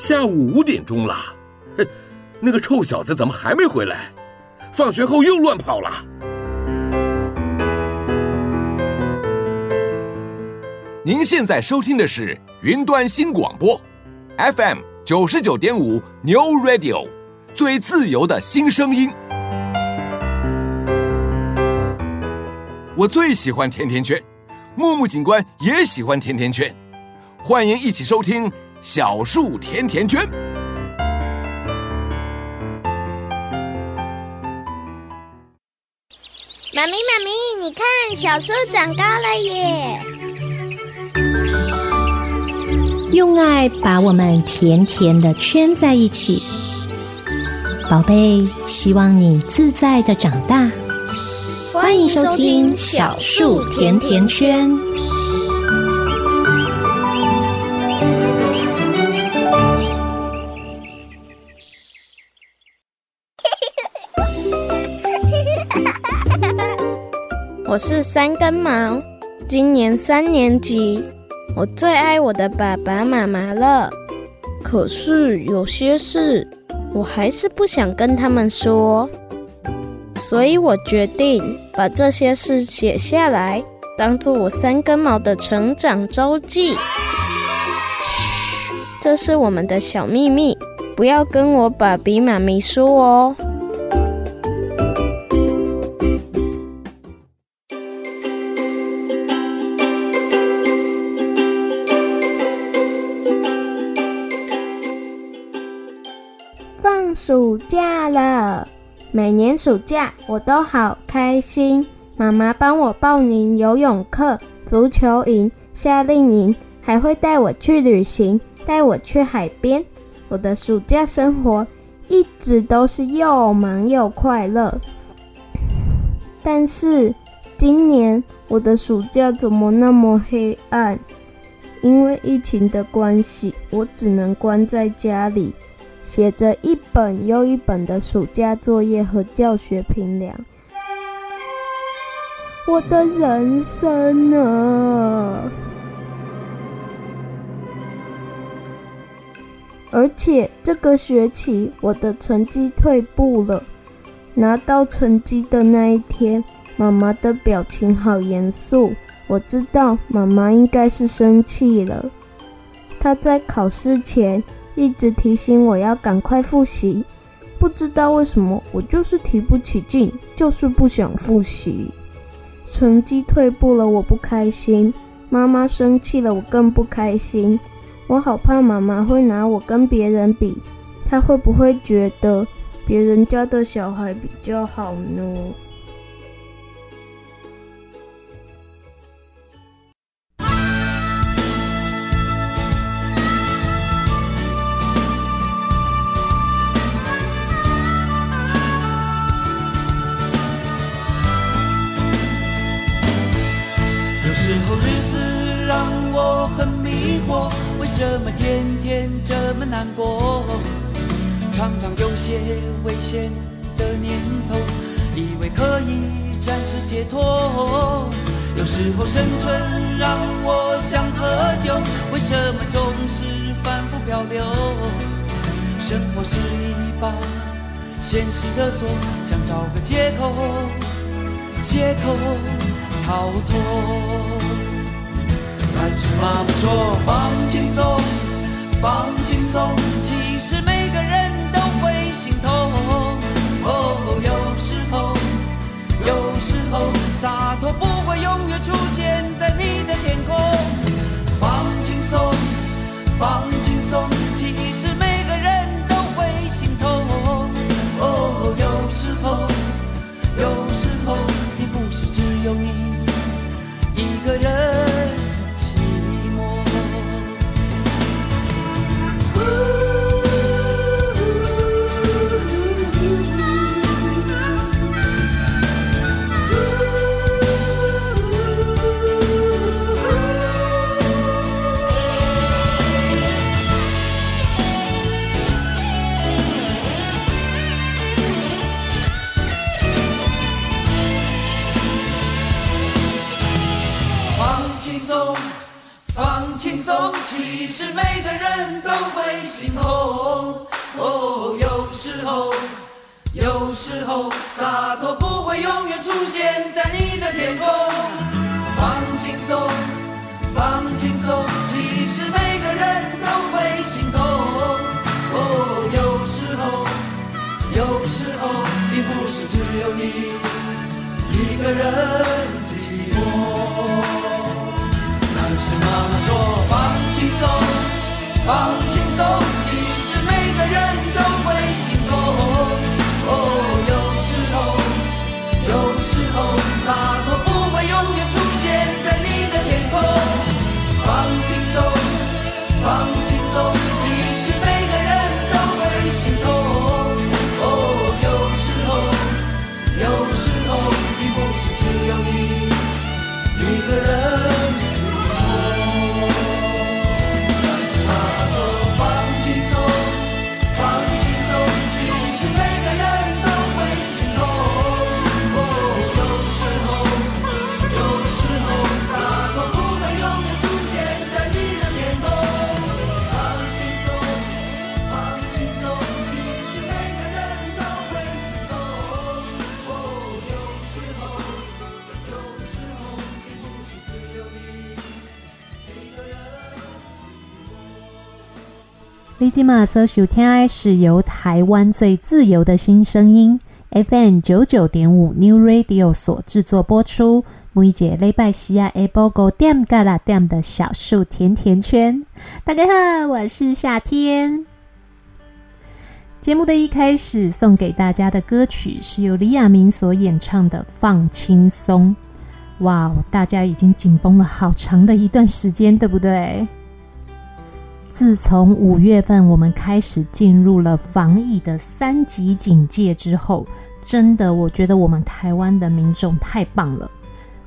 下午五点钟了，哼，那个臭小子怎么还没回来？放学后又乱跑了。您现在收听的是云端新广播，FM 九十九点五 New Radio，最自由的新声音。我最喜欢甜甜圈，木木警官也喜欢甜甜圈，欢迎一起收听小树甜甜圈。妈咪，妈咪，你看，小树长高了耶！用爱把我们甜甜的圈在一起，宝贝，希望你自在的长大。欢迎收听小树甜甜圈。我是三根毛，今年三年级。我最爱我的爸爸妈妈了，可是有些事我还是不想跟他们说。所以我决定把这些事写下来，当做我三根毛的成长周记。嘘，这是我们的小秘密，不要跟我爸比妈咪说哦。暑假了。每年暑假我都好开心，妈妈帮我报名游泳课、足球营、夏令营，还会带我去旅行，带我去海边。我的暑假生活一直都是又忙又快乐。但是今年我的暑假怎么那么黑暗？因为疫情的关系，我只能关在家里。写着一本又一本的暑假作业和教学评量，我的人生啊！而且这个学期我的成绩退步了。拿到成绩的那一天，妈妈的表情好严肃，我知道妈妈应该是生气了。她在考试前。一直提醒我要赶快复习，不知道为什么我就是提不起劲，就是不想复习。成绩退步了，我不开心；妈妈生气了，我更不开心。我好怕妈妈会拿我跟别人比，她会不会觉得别人家的小孩比较好呢？为什么天天这么难过？常常有些危险的念头，以为可以暂时解脱。有时候生存让我想喝酒，为什么总是反复漂流？生活是一把现实的锁，想找个借口，借口逃脱。但是妈妈说放轻松，放轻松，其实每个人都会心痛。哦，有时候，有时候洒脱不会永远出现在你的天空。放轻松，放轻松，会心痛。哦，有时候，有时候洒脱不会永远出现在你的天空。放轻松，放轻松，其实每个人都会心痛。哦，有时候，有时候并不是只有你一个人寂寞。放轻松，其实每个人都今嘛所收听的是由台湾最自由的新声音 FM 九九点五 New Radio 所制作播出。每一节礼拜四啊，下播五点到六点的小树甜甜圈。大家好，我是夏天。节目的一开始送给大家的歌曲是由李亚明所演唱的《放轻松》。哇，大家已经紧绷了好长的一段时间，对不对？自从五月份我们开始进入了防疫的三级警戒之后，真的，我觉得我们台湾的民众太棒了。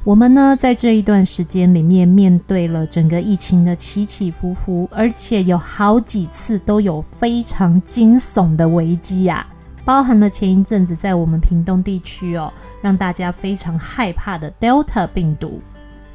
我们呢，在这一段时间里面，面对了整个疫情的起起伏伏，而且有好几次都有非常惊悚的危机啊，包含了前一阵子在我们屏东地区哦，让大家非常害怕的 Delta 病毒。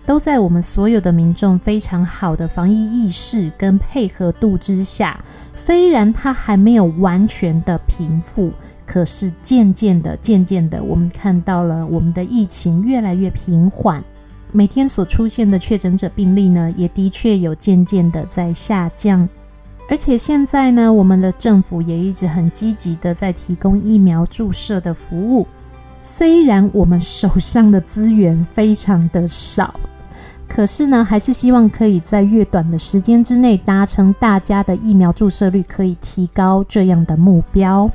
都在我们所有的民众非常好的防疫意识跟配合度之下，虽然它还没有完全的平复，可是渐渐的、渐渐的，我们看到了我们的疫情越来越平缓，每天所出现的确诊者病例呢，也的确有渐渐的在下降，而且现在呢，我们的政府也一直很积极的在提供疫苗注射的服务，虽然我们手上的资源非常的少。可是呢，还是希望可以在越短的时间之内达成大家的疫苗注射率可以提高这样的目标。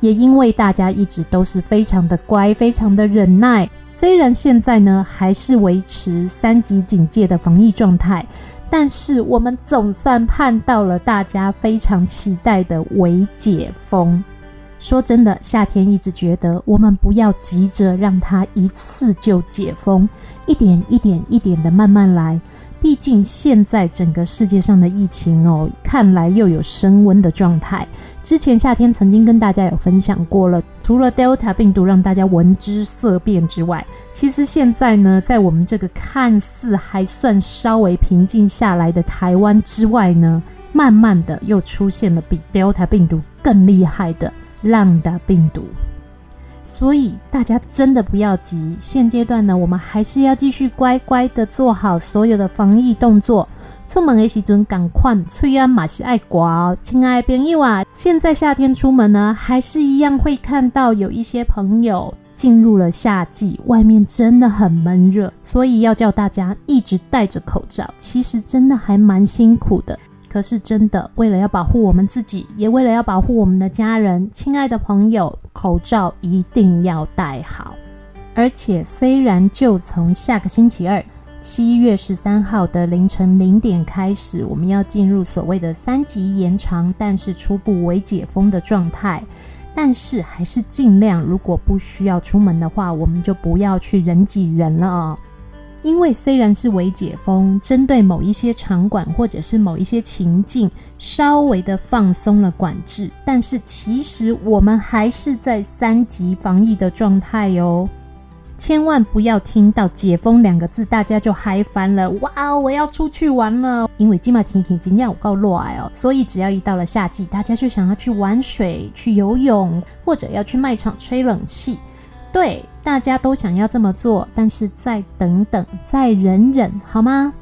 也因为大家一直都是非常的乖，非常的忍耐，虽然现在呢还是维持三级警戒的防疫状态，但是我们总算盼到了大家非常期待的维解封。说真的，夏天一直觉得我们不要急着让它一次就解封，一点一点一点的慢慢来。毕竟现在整个世界上的疫情哦，看来又有升温的状态。之前夏天曾经跟大家有分享过了，除了 Delta 病毒让大家闻之色变之外，其实现在呢，在我们这个看似还算稍微平静下来的台湾之外呢，慢慢的又出现了比 Delta 病毒更厉害的。浪的病毒，所以大家真的不要急。现阶段呢，我们还是要继续乖乖的做好所有的防疫动作。出门的时准赶快，吹啊马西爱刮哦。亲爱的朋友啊，现在夏天出门呢，还是一样会看到有一些朋友进入了夏季，外面真的很闷热，所以要叫大家一直戴着口罩。其实真的还蛮辛苦的。可是真的，为了要保护我们自己，也为了要保护我们的家人、亲爱的朋友，口罩一定要戴好。而且，虽然就从下个星期二，七月十三号的凌晨零点开始，我们要进入所谓的三级延长，但是初步为解封的状态，但是还是尽量，如果不需要出门的话，我们就不要去人挤人了哦。因为虽然是微解封，针对某一些场馆或者是某一些情境稍微的放松了管制，但是其实我们还是在三级防疫的状态哟。千万不要听到解封两个字，大家就嗨翻了。哇，我要出去玩了！因为今马天气真的有够热哦，所以只要一到了夏季，大家就想要去玩水、去游泳，或者要去卖场吹冷气。对，大家都想要这么做，但是再等等，再忍忍，好吗？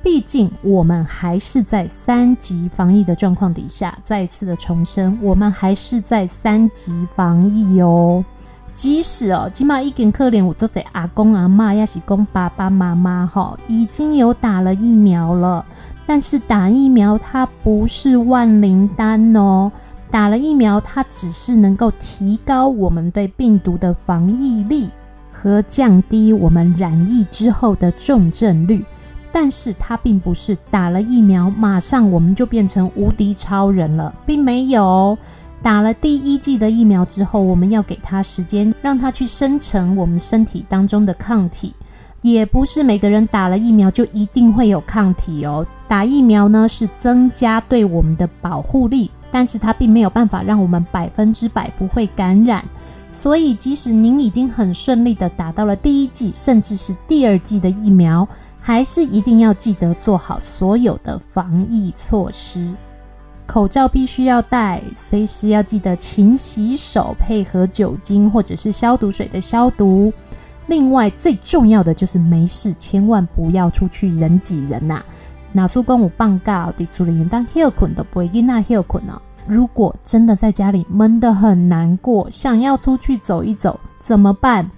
毕竟我们还是在三级防疫的状况底下。再次的重申，我们还是在三级防疫哦。即使哦，起码一点可怜，我都得阿公阿妈，要是公爸爸妈妈哈，已经有打了疫苗了。但是打疫苗它不是万灵丹哦，打了疫苗它只是能够提高我们对病毒的防疫力和降低我们染疫之后的重症率。但是它并不是打了疫苗马上我们就变成无敌超人了，并没有。打了第一剂的疫苗之后，我们要给他时间，让他去生成我们身体当中的抗体。也不是每个人打了疫苗就一定会有抗体哦。打疫苗呢，是增加对我们的保护力，但是它并没有办法让我们百分之百不会感染。所以，即使您已经很顺利的打到了第一剂，甚至是第二剂的疫苗，还是一定要记得做好所有的防疫措施。口罩必须要戴，随时要记得勤洗手，配合酒精或者是消毒水的消毒。另外，最重要的就是没事千万不要出去人挤人呐、啊。哪苏公五棒告的处理当休困都不会给那休困哦。如果真的在家里闷得很难过，想要出去走一走，怎么办？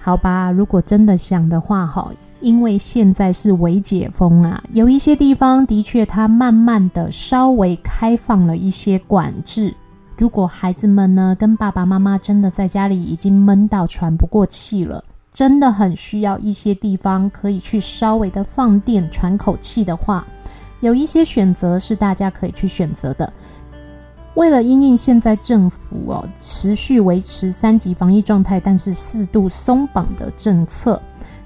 好吧，如果真的想的话，哈。因为现在是微解封啊，有一些地方的确它慢慢的稍微开放了一些管制。如果孩子们呢跟爸爸妈妈真的在家里已经闷到喘不过气了，真的很需要一些地方可以去稍微的放电喘口气的话，有一些选择是大家可以去选择的。为了因应现在政府哦持续维持三级防疫状态，但是适度松绑的政策。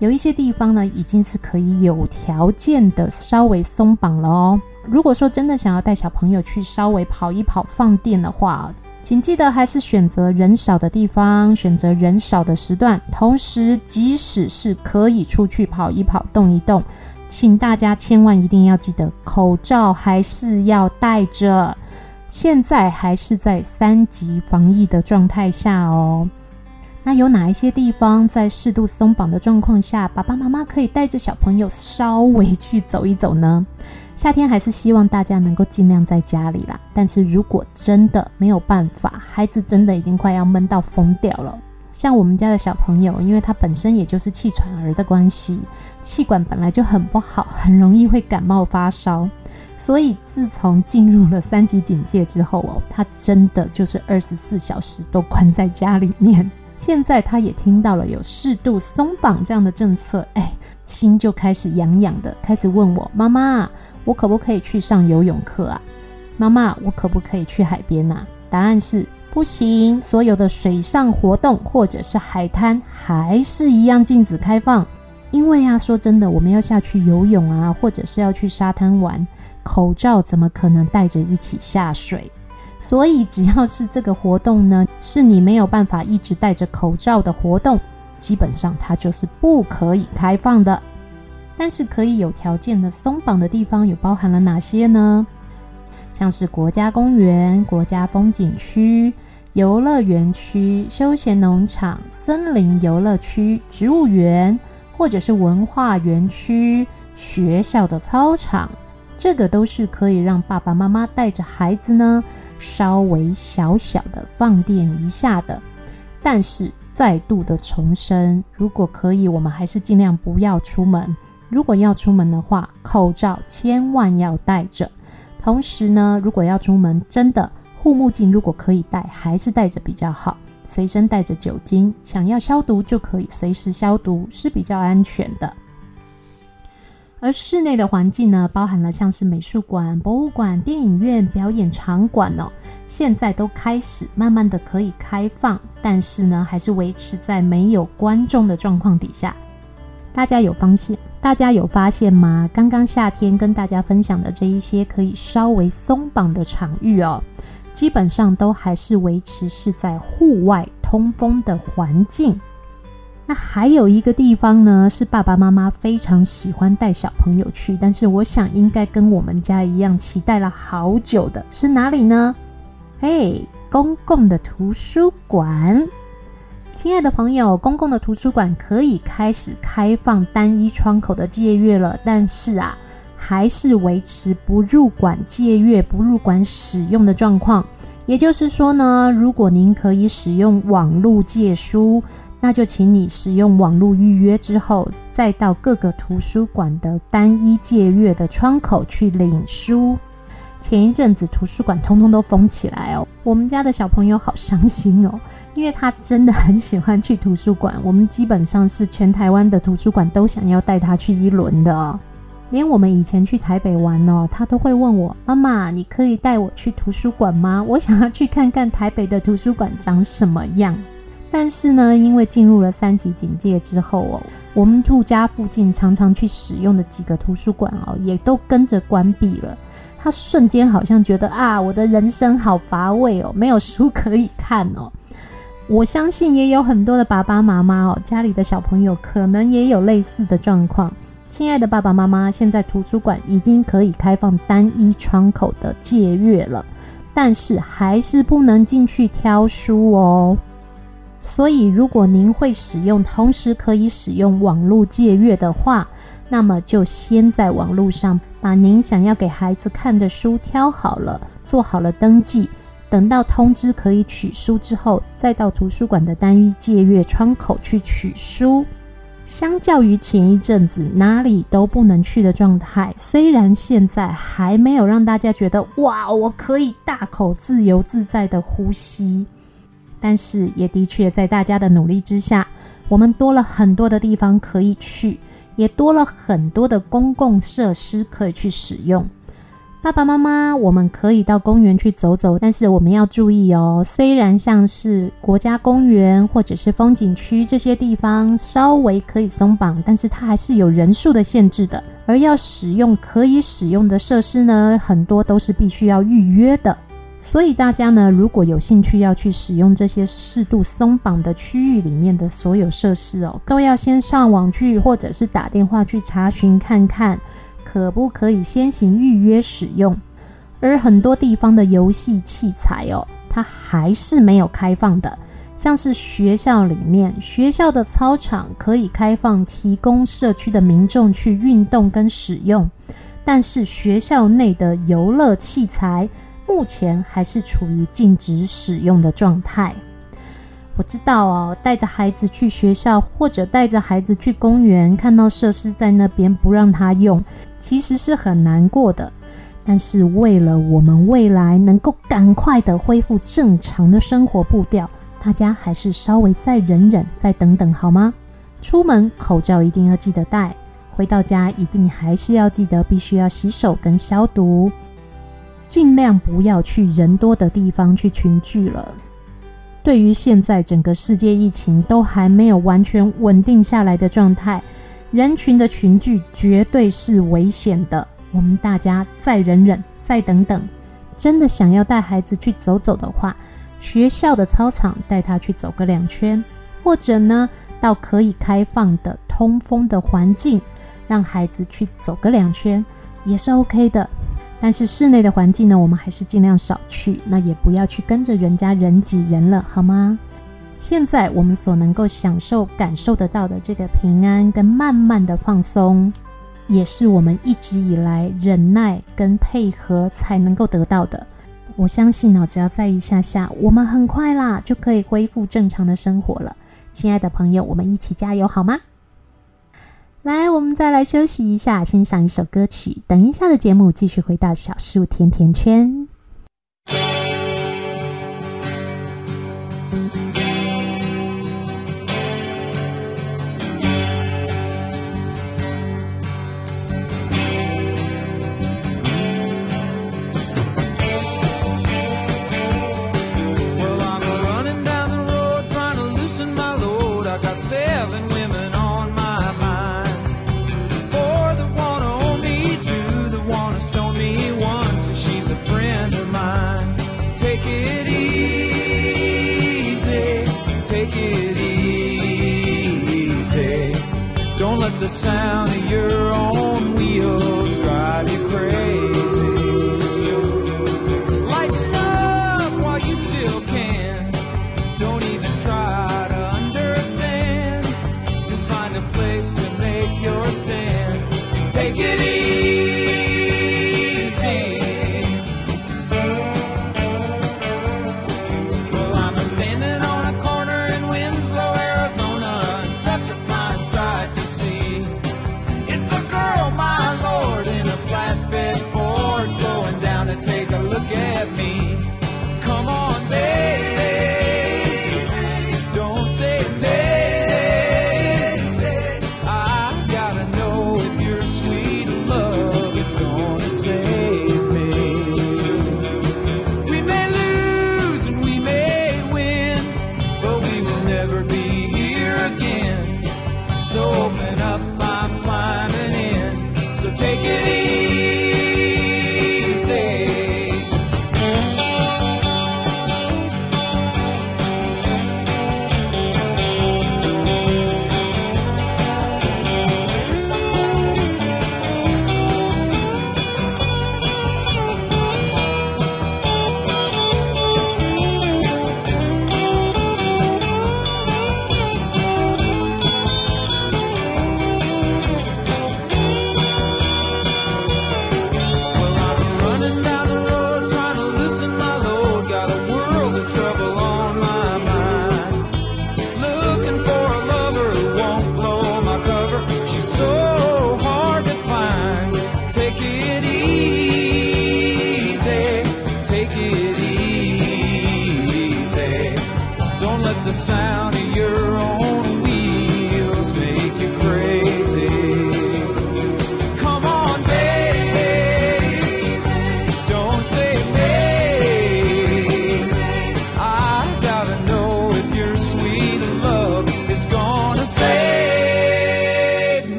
有一些地方呢，已经是可以有条件的稍微松绑了哦。如果说真的想要带小朋友去稍微跑一跑放电的话，请记得还是选择人少的地方，选择人少的时段。同时，即使是可以出去跑一跑、动一动，请大家千万一定要记得口罩还是要戴着。现在还是在三级防疫的状态下哦。那有哪一些地方在适度松绑的状况下，爸爸妈妈可以带着小朋友稍微去走一走呢？夏天还是希望大家能够尽量在家里啦。但是如果真的没有办法，孩子真的已经快要闷到疯掉了。像我们家的小朋友，因为他本身也就是气喘儿的关系，气管本来就很不好，很容易会感冒发烧。所以自从进入了三级警戒之后哦，他真的就是二十四小时都关在家里面。现在他也听到了有适度松绑这样的政策，哎，心就开始痒痒的，开始问我妈妈，我可不可以去上游泳课啊？妈妈，我可不可以去海边啊？答案是不行，所有的水上活动或者是海滩还是一样禁止开放。因为啊，说真的，我们要下去游泳啊，或者是要去沙滩玩，口罩怎么可能带着一起下水？所以，只要是这个活动呢，是你没有办法一直戴着口罩的活动，基本上它就是不可以开放的。但是可以有条件的松绑的地方，有包含了哪些呢？像是国家公园、国家风景区、游乐园区、休闲农场、森林游乐区、植物园，或者是文化园区、学校的操场，这个都是可以让爸爸妈妈带着孩子呢。稍微小小的放电一下的，但是再度的重申，如果可以，我们还是尽量不要出门。如果要出门的话，口罩千万要戴着。同时呢，如果要出门，真的护目镜如果可以戴，还是戴着比较好。随身带着酒精，想要消毒就可以随时消毒，是比较安全的。而室内的环境呢，包含了像是美术馆、博物馆、电影院、表演场馆哦，现在都开始慢慢的可以开放，但是呢，还是维持在没有观众的状况底下。大家有发现？大家有发现吗？刚刚夏天跟大家分享的这一些可以稍微松绑的场域哦，基本上都还是维持是在户外通风的环境。那还有一个地方呢，是爸爸妈妈非常喜欢带小朋友去，但是我想应该跟我们家一样期待了好久的，是哪里呢？嘿，公共的图书馆。亲爱的朋友，公共的图书馆可以开始开放单一窗口的借阅了，但是啊，还是维持不入馆借阅、不入馆使用的状况。也就是说呢，如果您可以使用网络借书，那就请你使用网络预约之后，再到各个图书馆的单一借阅的窗口去领书。前一阵子图书馆通通都封起来哦，我们家的小朋友好伤心哦。因为他真的很喜欢去图书馆，我们基本上是全台湾的图书馆都想要带他去一轮的哦。连我们以前去台北玩哦，他都会问我：“妈妈，你可以带我去图书馆吗？我想要去看看台北的图书馆长什么样。”但是呢，因为进入了三级警戒之后哦，我们住家附近常常去使用的几个图书馆哦，也都跟着关闭了。他瞬间好像觉得啊，我的人生好乏味哦，没有书可以看哦。我相信也有很多的爸爸妈妈哦，家里的小朋友可能也有类似的状况。亲爱的爸爸妈妈，现在图书馆已经可以开放单一窗口的借阅了，但是还是不能进去挑书哦。所以，如果您会使用，同时可以使用网络借阅的话，那么就先在网络上把您想要给孩子看的书挑好了，做好了登记。等到通知可以取书之后，再到图书馆的单一借阅窗口去取书。相较于前一阵子哪里都不能去的状态，虽然现在还没有让大家觉得哇，我可以大口自由自在的呼吸，但是也的确在大家的努力之下，我们多了很多的地方可以去，也多了很多的公共设施可以去使用。爸爸妈妈，我们可以到公园去走走，但是我们要注意哦。虽然像是国家公园或者是风景区这些地方稍微可以松绑，但是它还是有人数的限制的。而要使用可以使用的设施呢，很多都是必须要预约的。所以大家呢，如果有兴趣要去使用这些适度松绑的区域里面的所有设施哦，各位要先上网去，或者是打电话去查询看看。可不可以先行预约使用？而很多地方的游戏器材哦，它还是没有开放的。像是学校里面，学校的操场可以开放，提供社区的民众去运动跟使用。但是学校内的游乐器材，目前还是处于禁止使用的状态。我知道哦，带着孩子去学校，或者带着孩子去公园，看到设施在那边不让他用，其实是很难过的。但是为了我们未来能够赶快的恢复正常的生活步调，大家还是稍微再忍忍，再等等好吗？出门口罩一定要记得戴，回到家一定还是要记得必须要洗手跟消毒，尽量不要去人多的地方去群聚了。对于现在整个世界疫情都还没有完全稳定下来的状态，人群的群聚绝对是危险的。我们大家再忍忍，再等等。真的想要带孩子去走走的话，学校的操场带他去走个两圈，或者呢，到可以开放的通风的环境，让孩子去走个两圈，也是 OK 的。但是室内的环境呢，我们还是尽量少去，那也不要去跟着人家人挤人了，好吗？现在我们所能够享受、感受得到的这个平安跟慢慢的放松，也是我们一直以来忍耐跟配合才能够得到的。我相信呢，只要再一下下，我们很快啦就可以恢复正常的生活了。亲爱的朋友，我们一起加油好吗？来，我们再来休息一下，欣赏一首歌曲。等一下的节目继续回到小树甜甜圈。The sound of your own wheels drive you crazy.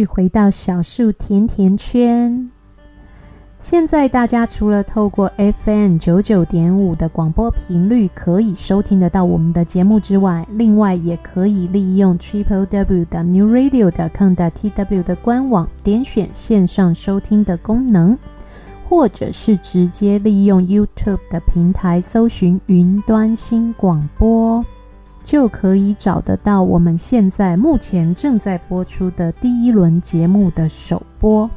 续回到小树甜甜圈。现在大家除了透过 FM 九九点五的广播频率可以收听得到我们的节目之外，另外也可以利用 triple w 的 new radio 的 com 的 tw 的官网点选线上收听的功能，或者是直接利用 YouTube 的平台搜寻云端新广播，就可以找得到我们现在目前正在播出的第一轮节目的首播。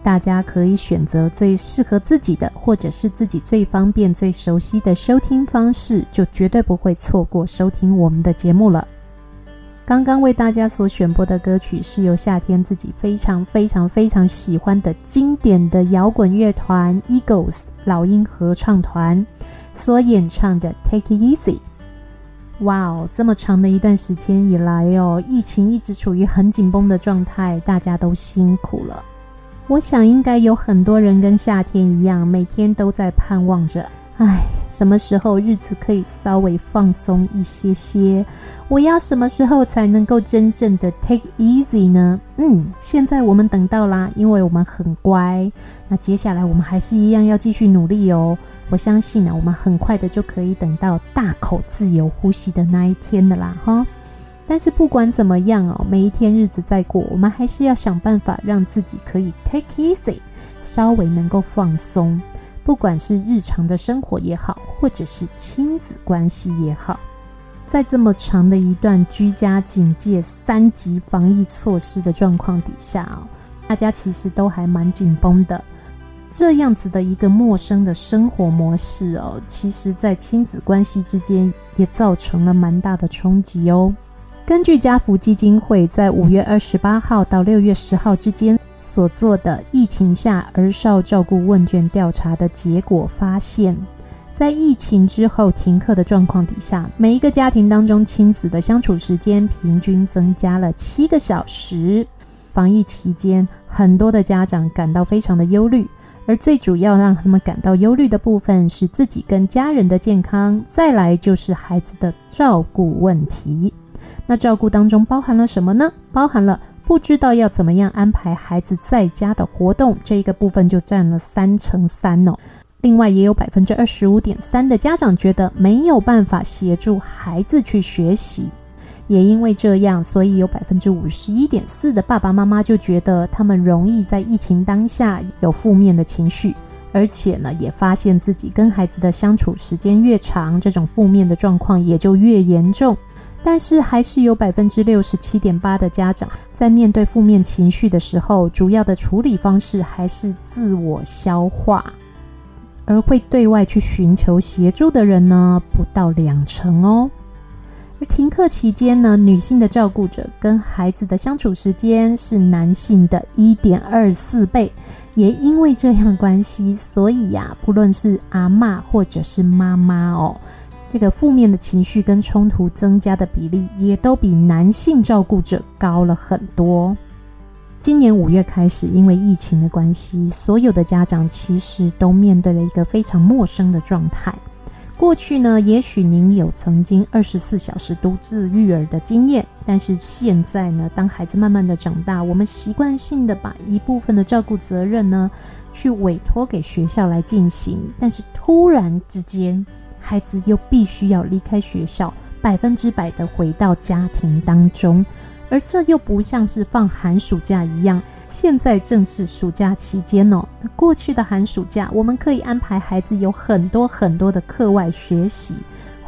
大家可以选择最适合自己的，或者是自己最方便、最熟悉的收听方式，就绝对不会错过收听我们的节目了。刚刚为大家所选播的歌曲是由夏天自己非常非常非常喜欢的经典的摇滚乐团 Eagles 老鹰合唱团所演唱的《Take It Easy》。哇哦，这么长的一段时间以来哦，疫情一直处于很紧绷的状态，大家都辛苦了。我想应该有很多人跟夏天一样，每天都在盼望着，唉，什么时候日子可以稍微放松一些些？我要什么时候才能够真正的 take easy 呢？嗯，现在我们等到啦，因为我们很乖。那接下来我们还是一样要继续努力哦。我相信呢，我们很快的就可以等到大口自由呼吸的那一天的啦，哈。但是不管怎么样哦，每一天日子在过，我们还是要想办法让自己可以 take easy，稍微能够放松。不管是日常的生活也好，或者是亲子关系也好，在这么长的一段居家警戒三级防疫措施的状况底下哦，大家其实都还蛮紧绷的。这样子的一个陌生的生活模式哦，其实在亲子关系之间也造成了蛮大的冲击哦。根据家福基金会在五月二十八号到六月十号之间所做的疫情下儿少照顾问卷调查的结果发现，在疫情之后停课的状况底下，每一个家庭当中亲子的相处时间平均增加了七个小时。防疫期间，很多的家长感到非常的忧虑，而最主要让他们感到忧虑的部分是自己跟家人的健康，再来就是孩子的照顾问题。那照顾当中包含了什么呢？包含了不知道要怎么样安排孩子在家的活动，这一个部分就占了三成三哦。另外，也有百分之二十五点三的家长觉得没有办法协助孩子去学习，也因为这样，所以有百分之五十一点四的爸爸妈妈就觉得他们容易在疫情当下有负面的情绪，而且呢，也发现自己跟孩子的相处时间越长，这种负面的状况也就越严重。但是，还是有百分之六十七点八的家长在面对负面情绪的时候，主要的处理方式还是自我消化。而会对外去寻求协助的人呢，不到两成哦。而停课期间呢，女性的照顾者跟孩子的相处时间是男性的一点二四倍。也因为这样关系，所以呀、不论是阿嬷或者是妈妈哦，这个负面的情绪跟冲突增加的比例，也都比男性照顾者高了很多。今年五月开始，因为疫情的关系，所有的家长其实都面对了一个非常陌生的状态。过去呢，也许您有曾经二十四小时独自育儿的经验，但是现在呢，当孩子慢慢的长大，我们习惯性的把一部分的照顾责任呢，去委托给学校来进行，但是突然之间，孩子又必须要离开学校，百分之百的回到家庭当中。而这又不像是放寒暑假一样，现在正是暑假期间哦。过去的寒暑假，我们可以安排孩子有很多很多的课外学习，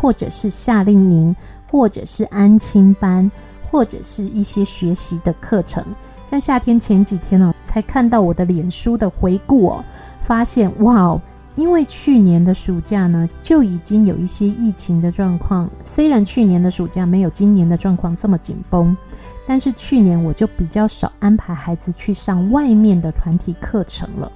或者是夏令营，或者是安亲班，或者是一些学习的课程。像夏天前几天哦，才看到我的脸书的回顾哦，发现哇哦，因为去年的暑假呢，就已经有一些疫情的状况。虽然去年的暑假没有今年的状况这么紧绷。但是去年我就比较少安排孩子去上外面的团体课程了。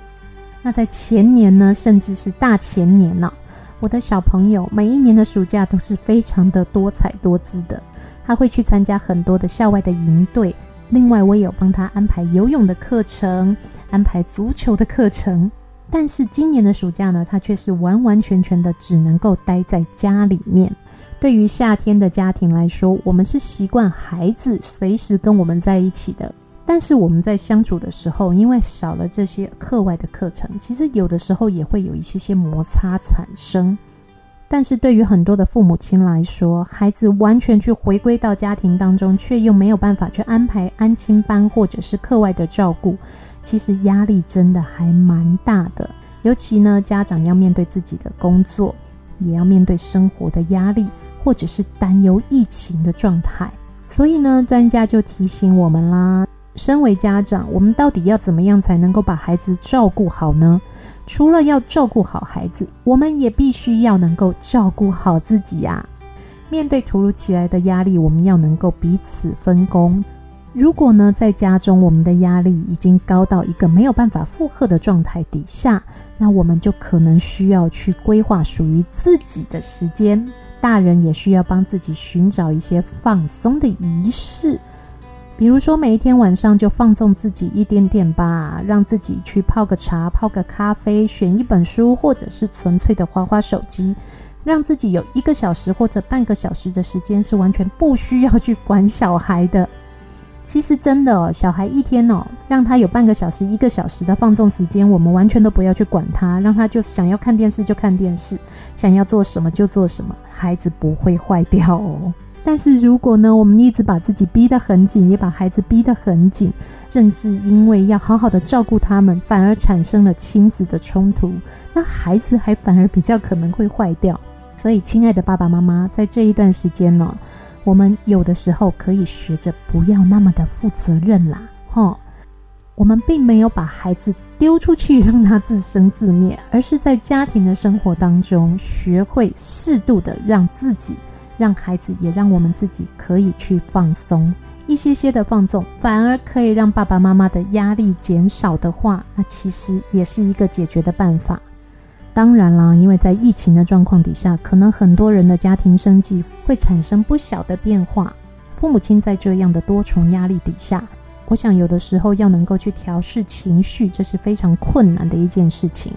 那在前年呢，甚至是大前年呢，我的小朋友每一年的暑假都是非常的多彩多姿的。他会去参加很多的校外的营队，另外我也有帮他安排游泳的课程，安排足球的课程。但是今年的暑假呢，他却是完完全全的只能够待在家里面。对于夏天的家庭来说，我们是习惯孩子随时跟我们在一起的。但是我们在相处的时候，因为少了这些课外的课程，其实有的时候也会有一些些摩擦产生。但是对于很多的父母亲来说，孩子完全去回归到家庭当中，却又没有办法去安排安亲班或者是课外的照顾，其实压力真的还蛮大的。尤其呢，家长要面对自己的工作，也要面对生活的压力。或者是担忧疫情的状态，所以呢，专家就提醒我们啦：身为家长，我们到底要怎么样才能够把孩子照顾好呢？除了要照顾好孩子，我们也必须要能够照顾好自己呀。面对突如其来的压力，我们要能够彼此分工。如果呢，在家中我们的压力已经高到一个没有办法负荷的状态底下，那我们就可能需要去规划属于自己的时间。大人也需要帮自己寻找一些放松的仪式，比如说每一天晚上就放纵自己一点点吧，让自己去泡个茶、泡个咖啡，选一本书，或者是纯粹的滑滑手机，让自己有一个小时或者半个小时的时间是完全不需要去管小孩的。其实真的哦，小孩一天哦，让他有半个小时、一个小时的放纵时间，我们完全都不要去管他，让他就想要看电视就看电视，想要做什么就做什么，孩子不会坏掉哦。但是如果呢，我们一直把自己逼得很紧，也把孩子逼得很紧，甚至因为要好好的照顾他们，反而产生了亲子的冲突，那孩子还反而比较可能会坏掉。所以，亲爱的爸爸妈妈，在这一段时间呢。我们有的时候可以学着不要那么的负责任啦，齁。我们并没有把孩子丢出去让他自生自灭，而是在家庭的生活当中学会适度的让自己、让孩子也让我们自己可以去放松一些些的放纵，反而可以让爸爸妈妈的压力减少的话，那其实也是一个解决的办法。当然啦，因为在疫情的状况底下，可能很多人的家庭生计会产生不小的变化。父母亲在这样的多重压力底下，我想有的时候要能够去调试情绪，这是非常困难的一件事情。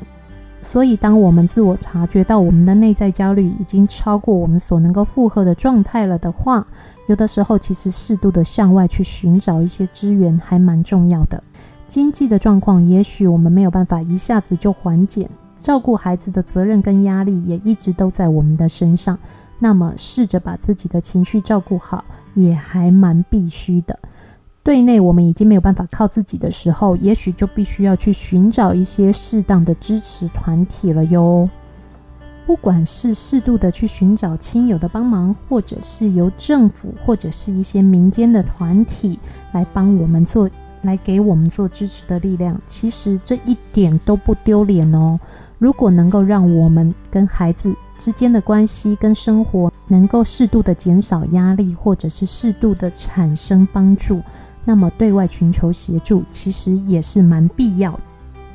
所以，当我们自我察觉到我们的内在焦虑已经超过我们所能够负荷的状态了的话，有的时候其实适度的向外去寻找一些资源还蛮重要的。经济的状况，也许我们没有办法一下子就缓解，照顾孩子的责任跟压力也一直都在我们的身上。那么，试着把自己的情绪照顾好，也还蛮必须的。对内我们已经没有办法靠自己的时候，也许就必须要去寻找一些适当的支持团体了哟。不管是适度的去寻找亲友的帮忙，或者是由政府或者是一些民间的团体来帮我们做，来给我们做支持的力量，其实这一点都不丢脸哦。如果能够让我们跟孩子之间的关系跟生活能够适度的减少压力，或者是适度的产生帮助。那么对外寻求协助，其实也是蛮必要的。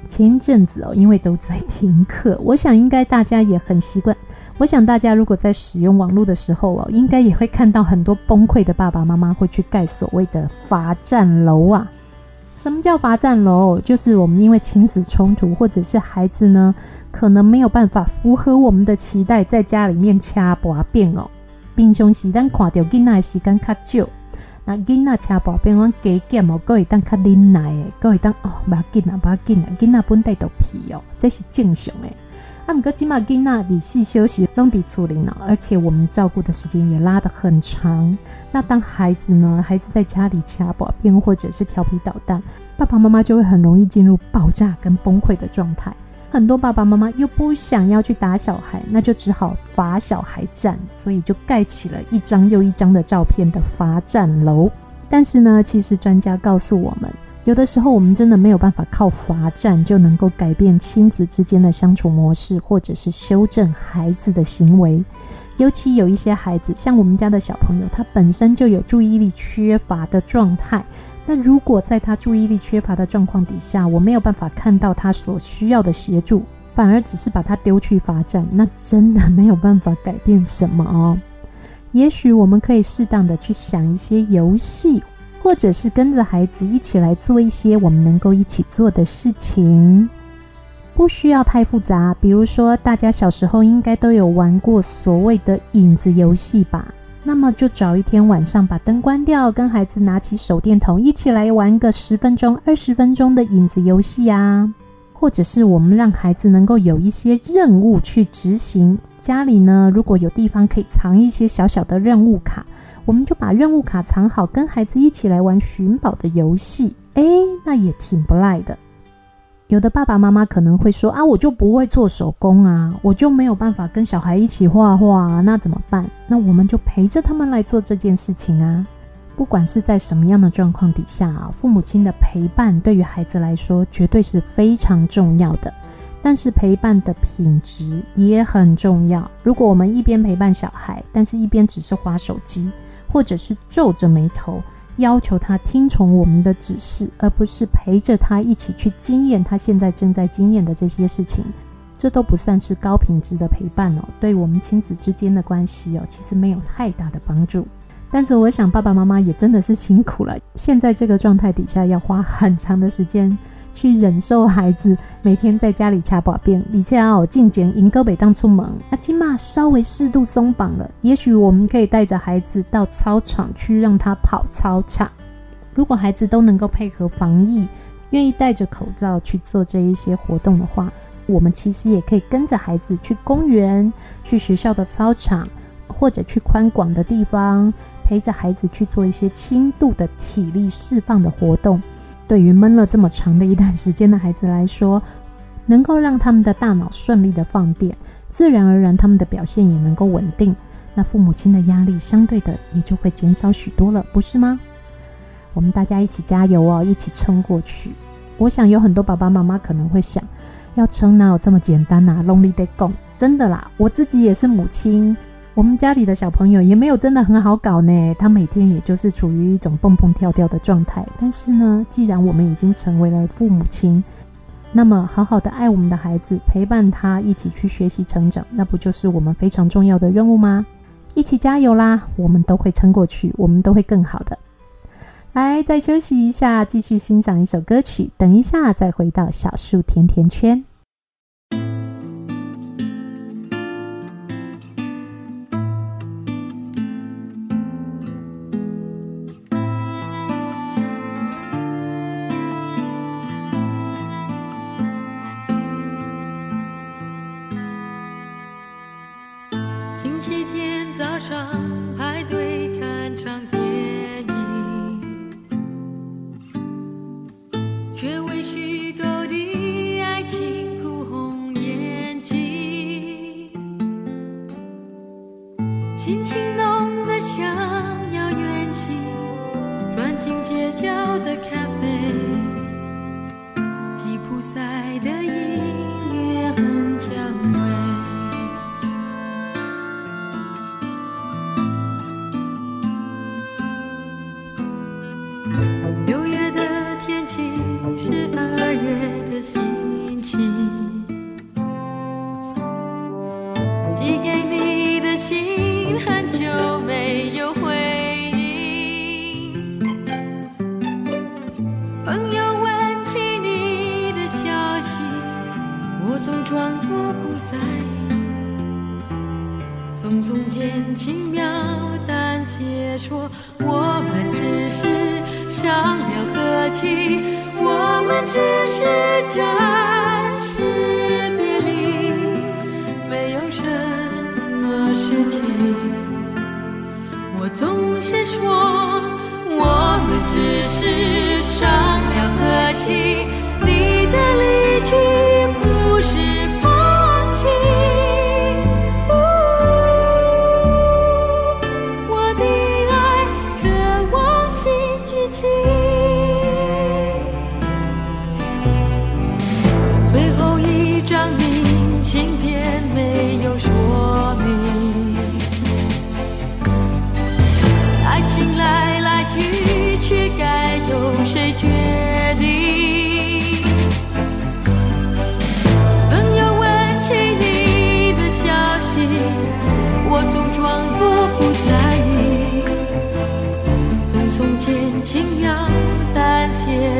前一阵子哦，因为都在停课，我想应该大家也很习惯。我想大家如果在使用网络的时候哦，应该也会看到很多崩溃的爸爸妈妈会去盖所谓的罚站楼啊。什么叫罚站楼？就是我们因为亲子冲突，或者是孩子呢，可能没有办法符合我们的期待，在家里面掐把变哦。平常时咱看到囡仔的时间较少。那囡仔车宝变阮加减哦，各会当较忍耐诶，各会当哦，不要紧啊，不要紧啊，囡仔本带着皮哦，这是正常诶。啊，毋过即马囡仔离世休息拢伫厝里呢，而且我们照顾的时间也拉得很长。那当孩子呢，孩子在家里掐宝片或者是调皮捣蛋，爸爸妈妈就会很容易进入爆炸跟崩溃的状态。很多爸爸妈妈又不想要去打小孩，那就只好罚小孩站，所以就盖起了一张又一张的照片的罚站楼。但是呢，其实专家告诉我们，有的时候我们真的没有办法靠罚站就能够改变亲子之间的相处模式，或者是修正孩子的行为。尤其有一些孩子，像我们家的小朋友，他本身就有注意力缺乏的状态。那如果在他注意力缺乏的状况底下，我没有办法看到他所需要的协助，反而只是把他丢去罚站，那真的没有办法改变什么哦。也许我们可以适当的去想一些游戏，或者是跟着孩子一起来做一些我们能够一起做的事情，不需要太复杂。比如说，大家小时候应该都有玩过所谓的影子游戏吧。那么就找一天晚上把灯关掉，跟孩子拿起手电筒一起来玩个十分钟、二十分钟的影子游戏啊，或者是我们让孩子能够有一些任务去执行。家里呢，如果有地方可以藏一些小小的任务卡，我们就把任务卡藏好，跟孩子一起来玩寻宝的游戏。诶，那也挺不赖的。有的爸爸妈妈可能会说啊，我就不会做手工啊，我就没有办法跟小孩一起画画，那怎么办？那我们就陪着他们来做这件事情啊。不管是在什么样的状况底下啊，父母亲的陪伴对于孩子来说绝对是非常重要的。但是陪伴的品质也很重要。如果我们一边陪伴小孩，但是一边只是划手机，或者是皱着眉头。要求他听从我们的指示，而不是陪着他一起去经验他现在正在经验的这些事情，这都不算是高品质的陪伴哦。对我们亲子之间的关系哦，其实没有太大的帮助。但是我想爸爸妈妈也真的是辛苦了，现在这个状态底下要花很长的时间。去忍受孩子每天在家里掐把变，而且要进前迎哥北当出门，那起码稍微适度松绑了。也许我们可以带着孩子到操场去，让他跑操场。如果孩子都能够配合防疫，愿意戴着口罩去做这一些活动的话，我们其实也可以跟着孩子去公园、去学校的操场，或者去宽广的地方，陪着孩子去做一些轻度的体力释放的活动。对于闷了这么长的一段时间的孩子来说，能够让他们的大脑顺利的放电，自然而然他们的表现也能够稳定，那父母亲的压力相对的也就会减少许多了，不是吗？我们大家一起加油哦，一起撑过去。我想有很多爸爸妈妈可能会想，要撑哪有这么简单呐？Lonely day gone，真的啦，我自己也是母亲。我们家里的小朋友也没有真的很好搞呢，他每天也就是处于一种蹦蹦跳跳的状态。但是呢，既然我们已经成为了父母亲，那么好好的爱我们的孩子，陪伴他一起去学习成长，那不就是我们非常重要的任务吗？一起加油啦！我们都会撑过去，我们都会更好的。来，再休息一下，继续欣赏一首歌曲。等一下再回到小树甜甜圈。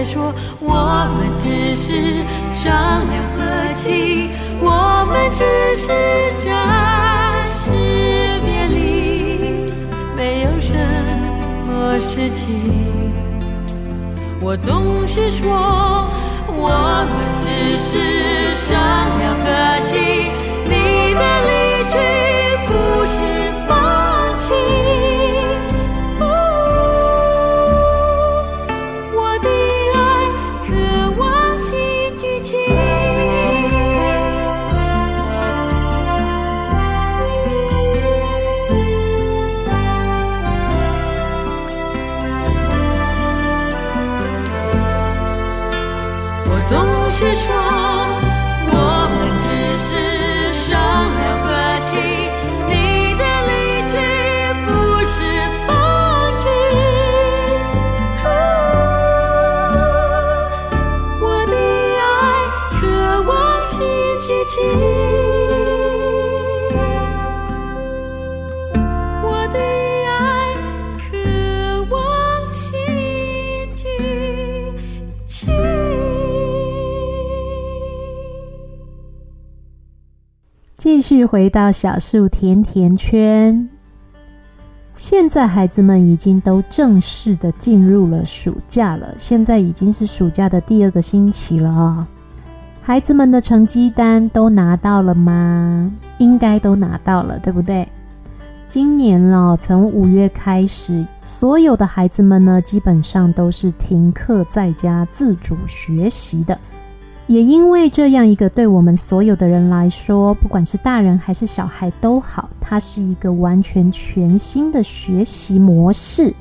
说我们只是商量和气我们只是暂时别离没有什么事情我总是说我们只是商量和气。继续回到小树甜甜圈。现在孩子们已经都正式的进入了暑假了，现在已经是暑假的第二个星期了哦。孩子们的成绩单都拿到了吗？应该都拿到了，对不对？今年哦，从五月开始，所有的孩子们呢，基本上都是停课在家自主学习的。也因为这样一个对我们所有的人来说，不管是大人还是小孩都好，它是一个完全全新的学习模式。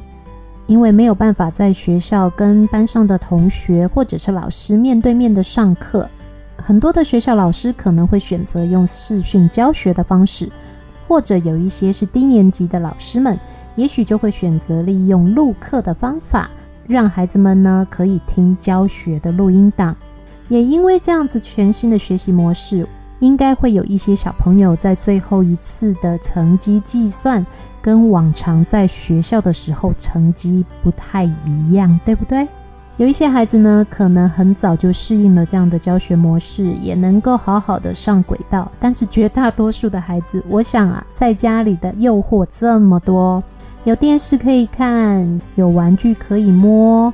因为没有办法在学校跟班上的同学或者是老师面对面的上课，很多的学校老师可能会选择用视讯教学的方式，或者有一些是低年级的老师们，也许就会选择利用录课的方法，让孩子们呢可以听教学的录音档。也因为这样子全新的学习模式，应该会有一些小朋友在最后一次的成绩计算，跟往常在学校的时候成绩不太一样，对不对？有一些孩子呢，可能很早就适应了这样的教学模式，也能够好好的上轨道。但是绝大多数的孩子，我想啊，在家里的诱惑这么多，有电视可以看，有玩具可以摸，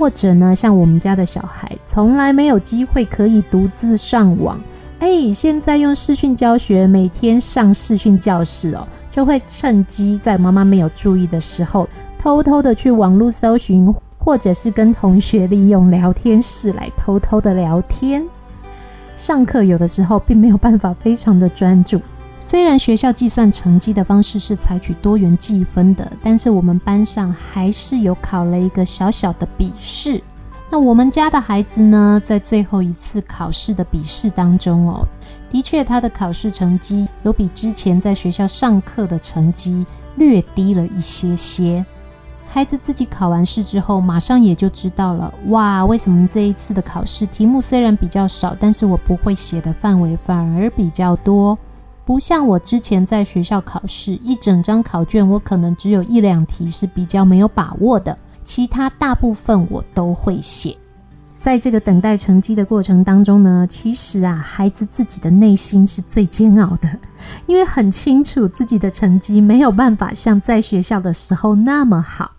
或者呢，像我们家的小孩，从来没有机会可以独自上网。哎，现在用视讯教学，每天上视讯教室哦，就会趁机在妈妈没有注意的时候，偷偷的去网络搜寻。或者是跟同学利用聊天室来偷偷的聊天。上课有的时候并没有办法非常的专注。虽然学校计算成绩的方式是采取多元计分的，但是我们班上还是有考了一个小小的笔试。那我们家的孩子呢，在最后一次考试的笔试当中哦，的确他的考试成绩有比之前在学校上课的成绩略低了一些些。孩子自己考完试之后，马上也就知道了。哇，为什么这一次的考试题目虽然比较少，但是我不会写的范围反而比较多？不像我之前在学校考试，一整张考卷我可能只有一两题是比较没有把握的，其他大部分我都会写。在这个等待成绩的过程当中呢，其实啊，孩子自己的内心是最煎熬的。因为很清楚自己的成绩没有办法像在学校的时候那么好。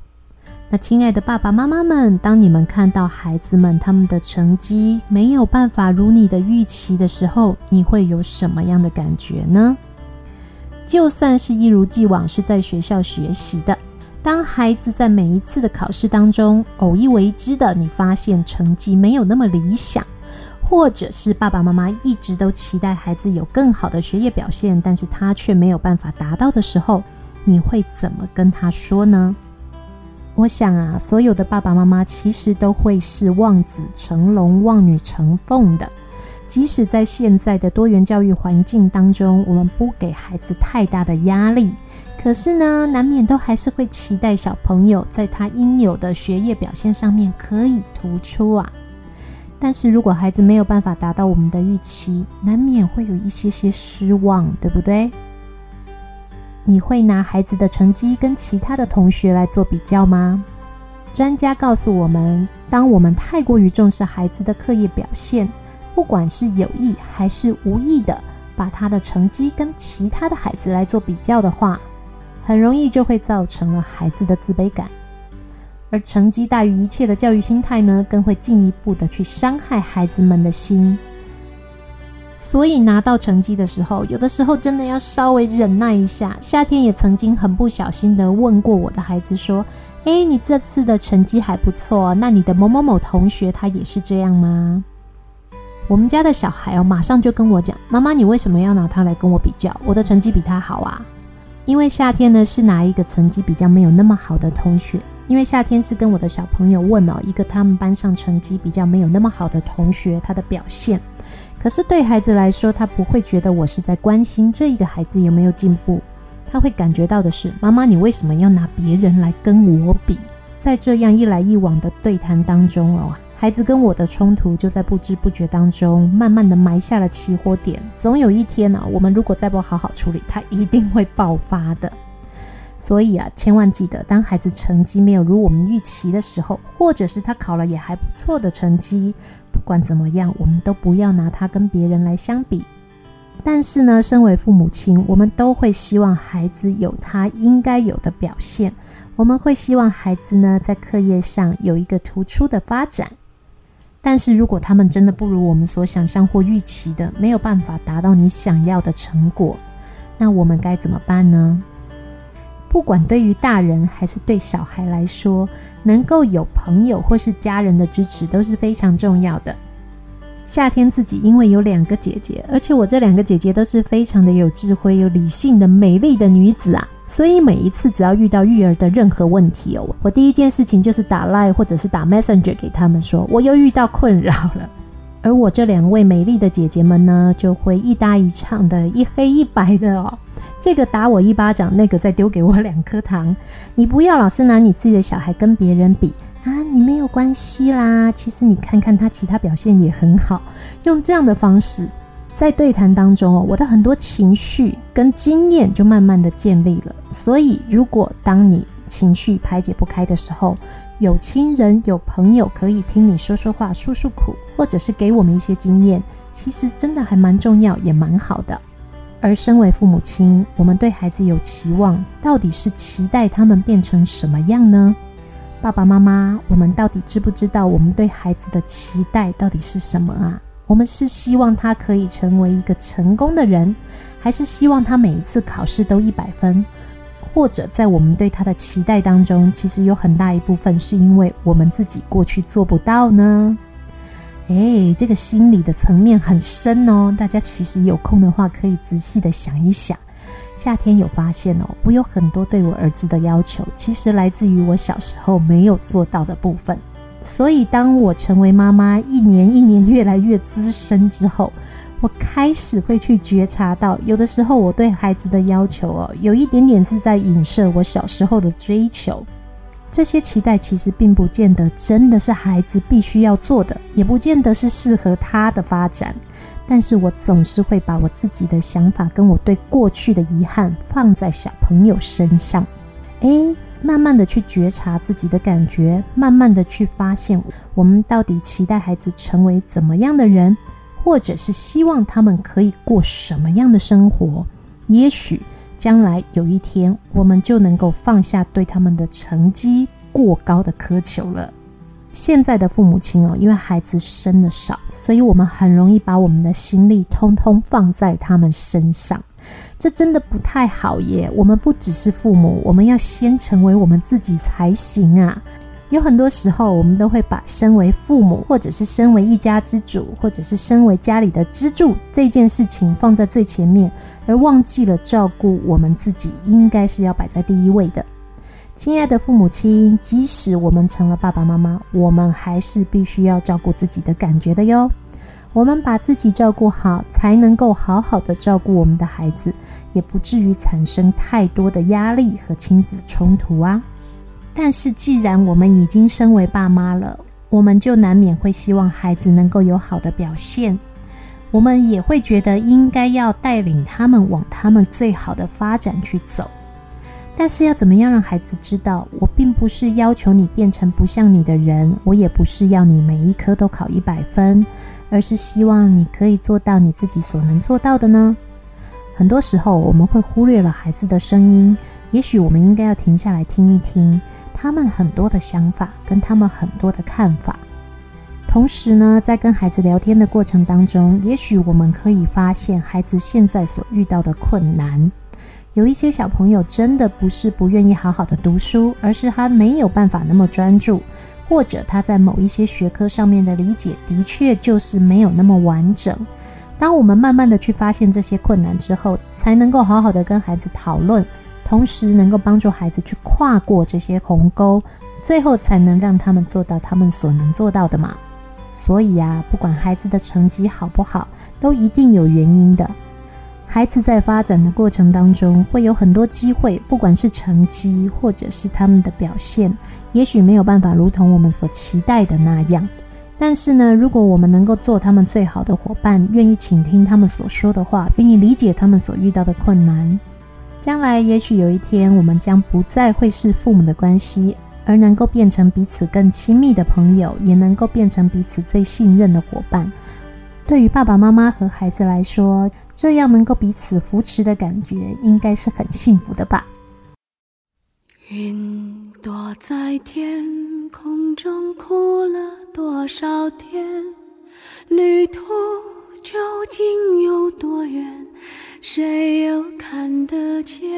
那亲爱的爸爸妈妈们，当你们看到孩子们他们的成绩没有办法如你的预期的时候，你会有什么样的感觉呢？就算是一如既往是在学校学习的，当孩子在每一次的考试当中偶一为之的，你发现成绩没有那么理想，或者是爸爸妈妈一直都期待孩子有更好的学业表现，但是他却没有办法达到的时候，你会怎么跟他说呢？我想啊，所有的爸爸妈妈其实都会是望子成龙、望女成凤的。即使在现在的多元教育环境当中，我们不给孩子太大的压力，可是呢，难免都还是会期待小朋友在他应有的学业表现上面可以突出啊。但是如果孩子没有办法达到我们的预期，难免会有一些些失望，对不对？你会拿孩子的成绩跟其他的同学来做比较吗？专家告诉我们，当我们太过于重视孩子的课业表现，不管是有意还是无意的，把他的成绩跟其他的孩子来做比较的话，很容易就会造成了孩子的自卑感。而成绩大于一切的教育心态呢，更会进一步的去伤害孩子们的心。所以拿到成绩的时候，有的时候真的要稍微忍耐一下。夏天也曾经很不小心的问过我的孩子说：“诶，你这次的成绩还不错，那你的某某某同学他也是这样吗？”我们家的小孩哦，马上就跟我讲：“妈妈，你为什么要拿他来跟我比较？我的成绩比他好啊！”因为夏天呢是拿一个成绩比较没有那么好的同学，因为夏天是跟我的小朋友问哦，一个他们班上成绩比较没有那么好的同学他的表现。可是对孩子来说，他不会觉得我是在关心这一个孩子有没有进步，他会感觉到的是，妈妈，你为什么要拿别人来跟我比？在这样一来一往的对谈当中哦，孩子跟我的冲突就在不知不觉当中，慢慢的埋下了起火点。总有一天呢，我们如果再不好好处理，他一定会爆发的。所以啊，千万记得，当孩子成绩没有如我们预期的时候，或者是他考了也还不错的成绩，不管怎么样，我们都不要拿他跟别人来相比。但是呢，身为父母亲，我们都会希望孩子有他应该有的表现。我们会希望孩子呢，在课业上有一个突出的发展。但是如果他们真的不如我们所想象或预期的，没有办法达到你想要的成果，那我们该怎么办呢？不管对于大人还是对小孩来说，能够有朋友或是家人的支持都是非常重要的。夏天自己因为有两个姐姐，而且我这两个姐姐都是非常的有智慧、有理性的美丽的女子啊，所以每一次只要遇到育儿的任何问题哦，我第一件事情就是打赖或者是打 Messenger 给他们说，我又遇到困扰了。而我这两位美丽的姐姐们呢，就会一搭一唱的，一黑一白的哦。这个打我一巴掌，那个再丢给我两颗糖。你不要老是拿你自己的小孩跟别人比啊！你没有关系啦，其实你看看他其他表现也很好。用这样的方式在对谈当中哦，我的很多情绪跟经验就慢慢的建立了。所以，如果当你情绪排解不开的时候，有亲人、有朋友可以听你说说话、诉诉苦，或者是给我们一些经验，其实真的还蛮重要，也蛮好的。而身为父母亲，我们对孩子有期望，到底是期待他们变成什么样呢？爸爸妈妈，我们到底知不知道我们对孩子的期待到底是什么啊？我们是希望他可以成为一个成功的人，还是希望他每一次考试都一百分？或者在我们对他的期待当中，其实有很大一部分是因为我们自己过去做不到呢？诶，这个心理的层面很深哦。大家其实有空的话，可以仔细的想一想。夏天有发现哦，我有很多对我儿子的要求，其实来自于我小时候没有做到的部分。所以当我成为妈妈，一年一年越来越资深之后，我开始会去觉察到，有的时候我对孩子的要求哦，有一点点是在影射我小时候的追求。这些期待其实并不见得真的是孩子必须要做的，也不见得是适合他的发展。但是我总是会把我自己的想法跟我对过去的遗憾放在小朋友身上，诶，慢慢的去觉察自己的感觉，慢慢的去发现我们到底期待孩子成为怎么样的人。或者是希望他们可以过什么样的生活？也许将来有一天，我们就能够放下对他们的成绩过高的苛求了。现在的父母亲哦，因为孩子生的少，所以我们很容易把我们的心力通通放在他们身上，这真的不太好耶。我们不只是父母，我们要先成为我们自己才行啊。有很多时候，我们都会把身为父母，或者是身为一家之主，或者是身为家里的支柱这件事情放在最前面，而忘记了照顾我们自己，应该是要摆在第一位的。亲爱的父母亲，即使我们成了爸爸妈妈，我们还是必须要照顾自己的感觉的哟。我们把自己照顾好，才能够好好的照顾我们的孩子，也不至于产生太多的压力和亲子冲突啊。但是，既然我们已经身为爸妈了，我们就难免会希望孩子能够有好的表现。我们也会觉得应该要带领他们往他们最好的发展去走。但是，要怎么样让孩子知道，我并不是要求你变成不像你的人，我也不是要你每一科都考一百分，而是希望你可以做到你自己所能做到的呢？很多时候，我们会忽略了孩子的声音，也许我们应该要停下来听一听。他们很多的想法跟他们很多的看法，同时呢，在跟孩子聊天的过程当中，也许我们可以发现孩子现在所遇到的困难。有一些小朋友真的不是不愿意好好的读书，而是他没有办法那么专注，或者他在某一些学科上面的理解的确就是没有那么完整。当我们慢慢的去发现这些困难之后，才能够好好的跟孩子讨论。同时能够帮助孩子去跨过这些鸿沟，最后才能让他们做到他们所能做到的嘛。所以啊，不管孩子的成绩好不好，都一定有原因的。孩子在发展的过程当中，会有很多机会，不管是成绩或者是他们的表现，也许没有办法如同我们所期待的那样。但是呢，如果我们能够做他们最好的伙伴，愿意倾听他们所说的话，愿意理解他们所遇到的困难。将来也许有一天，我们将不再会是父母的关系，而能够变成彼此更亲密的朋友，也能够变成彼此最信任的伙伴。对于爸爸妈妈和孩子来说，这样能够彼此扶持的感觉，应该是很幸福的吧。云朵在天空中哭了多少天？旅途究竟有多远？谁又看得见？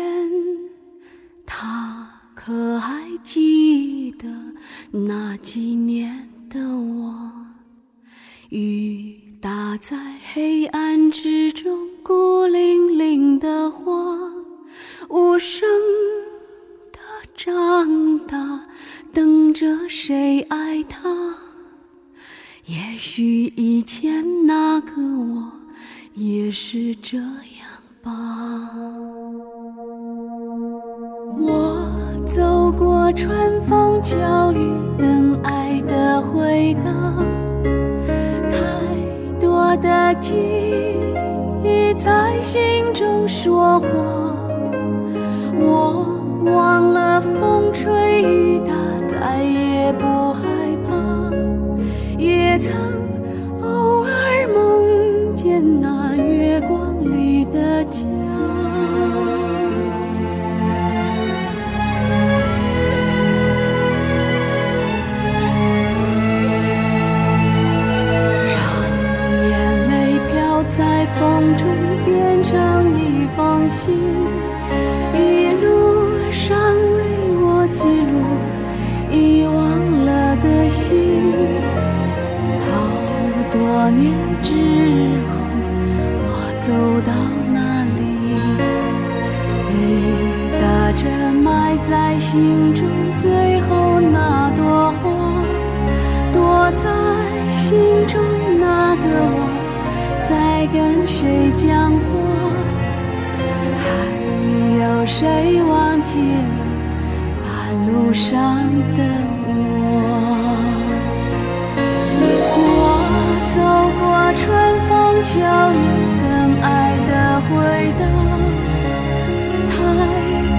他可还记得那几年的我？雨打在黑暗之中，孤零零的花，无声的长大，等着谁爱他？也许以前那个我，也是这样。吧，我走过春风秋雨，等爱。的回答，太多的记忆在心中说话，我忘了风吹雨打，再也不害怕，也曾中变成一封信，一路上为我记录遗忘了的心。好多年之后，我走到那里，雨打着埋在心中最后那朵花，躲在心中那个我。在跟谁讲话？还有谁忘记了半路上的我？我走过春风秋雨，等爱的回答。太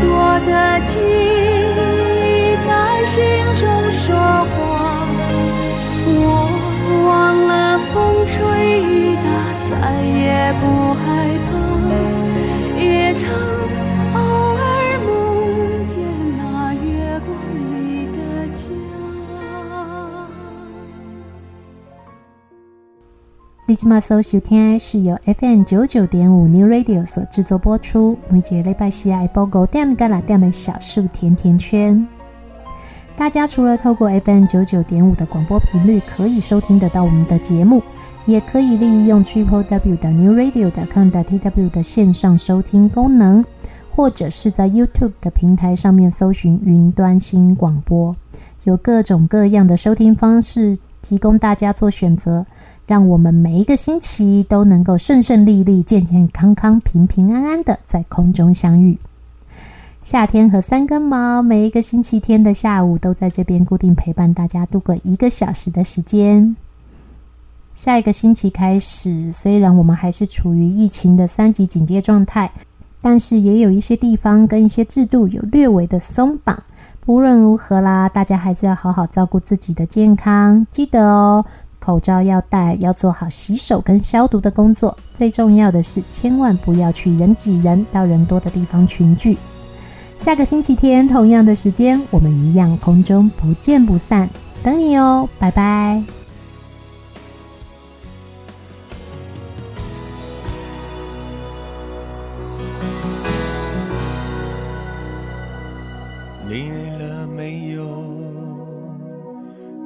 多的记你今麦搜收听是由 FM 九九点五 New Radio 所制作播出，每节礼拜四爱播五点到六点的小树甜甜圈。大家除了透过 FM 九九点五的广播频率可以收听得到我们的节目。也可以利用 triple w 的 new radio 的 com 的 tw 的线上收听功能，或者是在 YouTube 的平台上面搜寻云端新广播，有各种各样的收听方式提供大家做选择，让我们每一个星期都能够顺顺利利、健健康康、平平安安的在空中相遇。夏天和三根毛，每一个星期天的下午都在这边固定陪伴大家度过一个小时的时间。下一个星期开始，虽然我们还是处于疫情的三级警戒状态，但是也有一些地方跟一些制度有略微的松绑。不论如何啦，大家还是要好好照顾自己的健康，记得哦，口罩要戴，要做好洗手跟消毒的工作。最重要的是，千万不要去人挤人、到人多的地方群聚。下个星期天同样的时间，我们一样空中不见不散，等你哦，拜拜。你累了没有？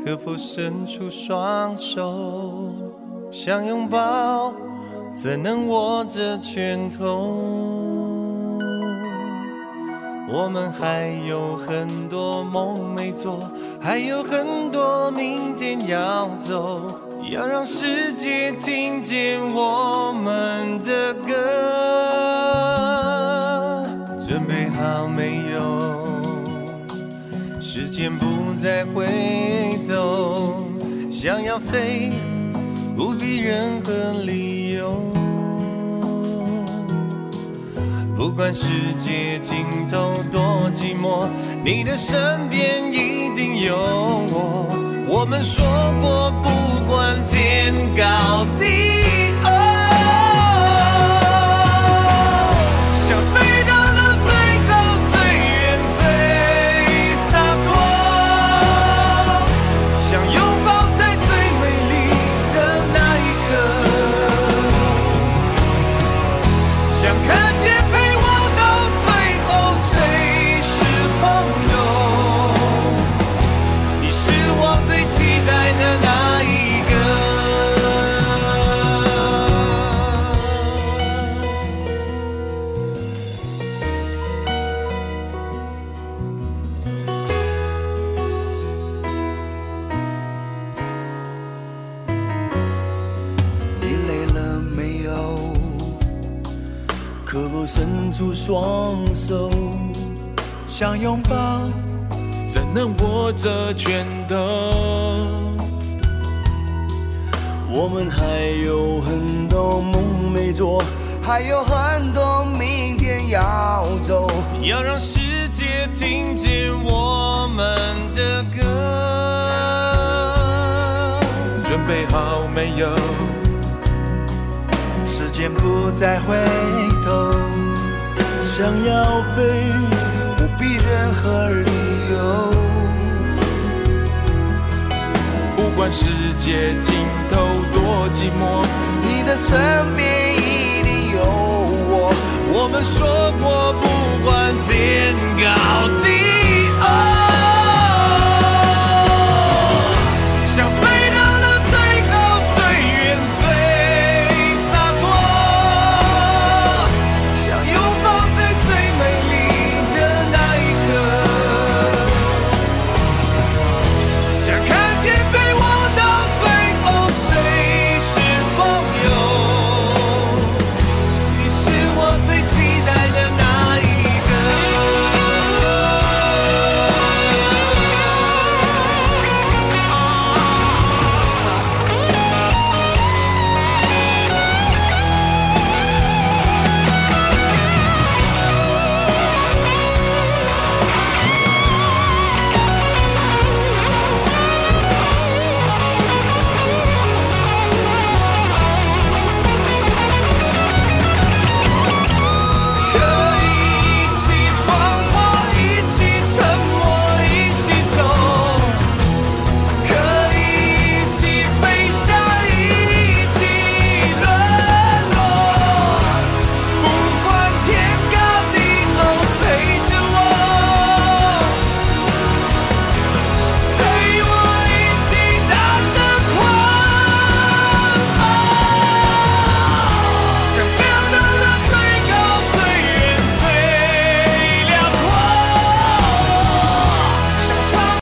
可否伸出双手，想拥抱，怎能握着拳头？我们还有很多梦没做，还有很多明天要走，要让世界听见我们的歌。准备好没有？时间不再回头，想要飞，不必任何理由。不管世界尽头多寂寞，你的身边一定有我。我们说过，不管天高地。出双手，想拥抱，怎能握着拳头？我们还有很多梦没做，还有很多明天要走，要让世界听见我们的歌。准备好没有？时间不再回头，想要飞，不必任何理由。不管世界尽头多寂寞，你的身边一定有我。我们说过，不管天高地厚。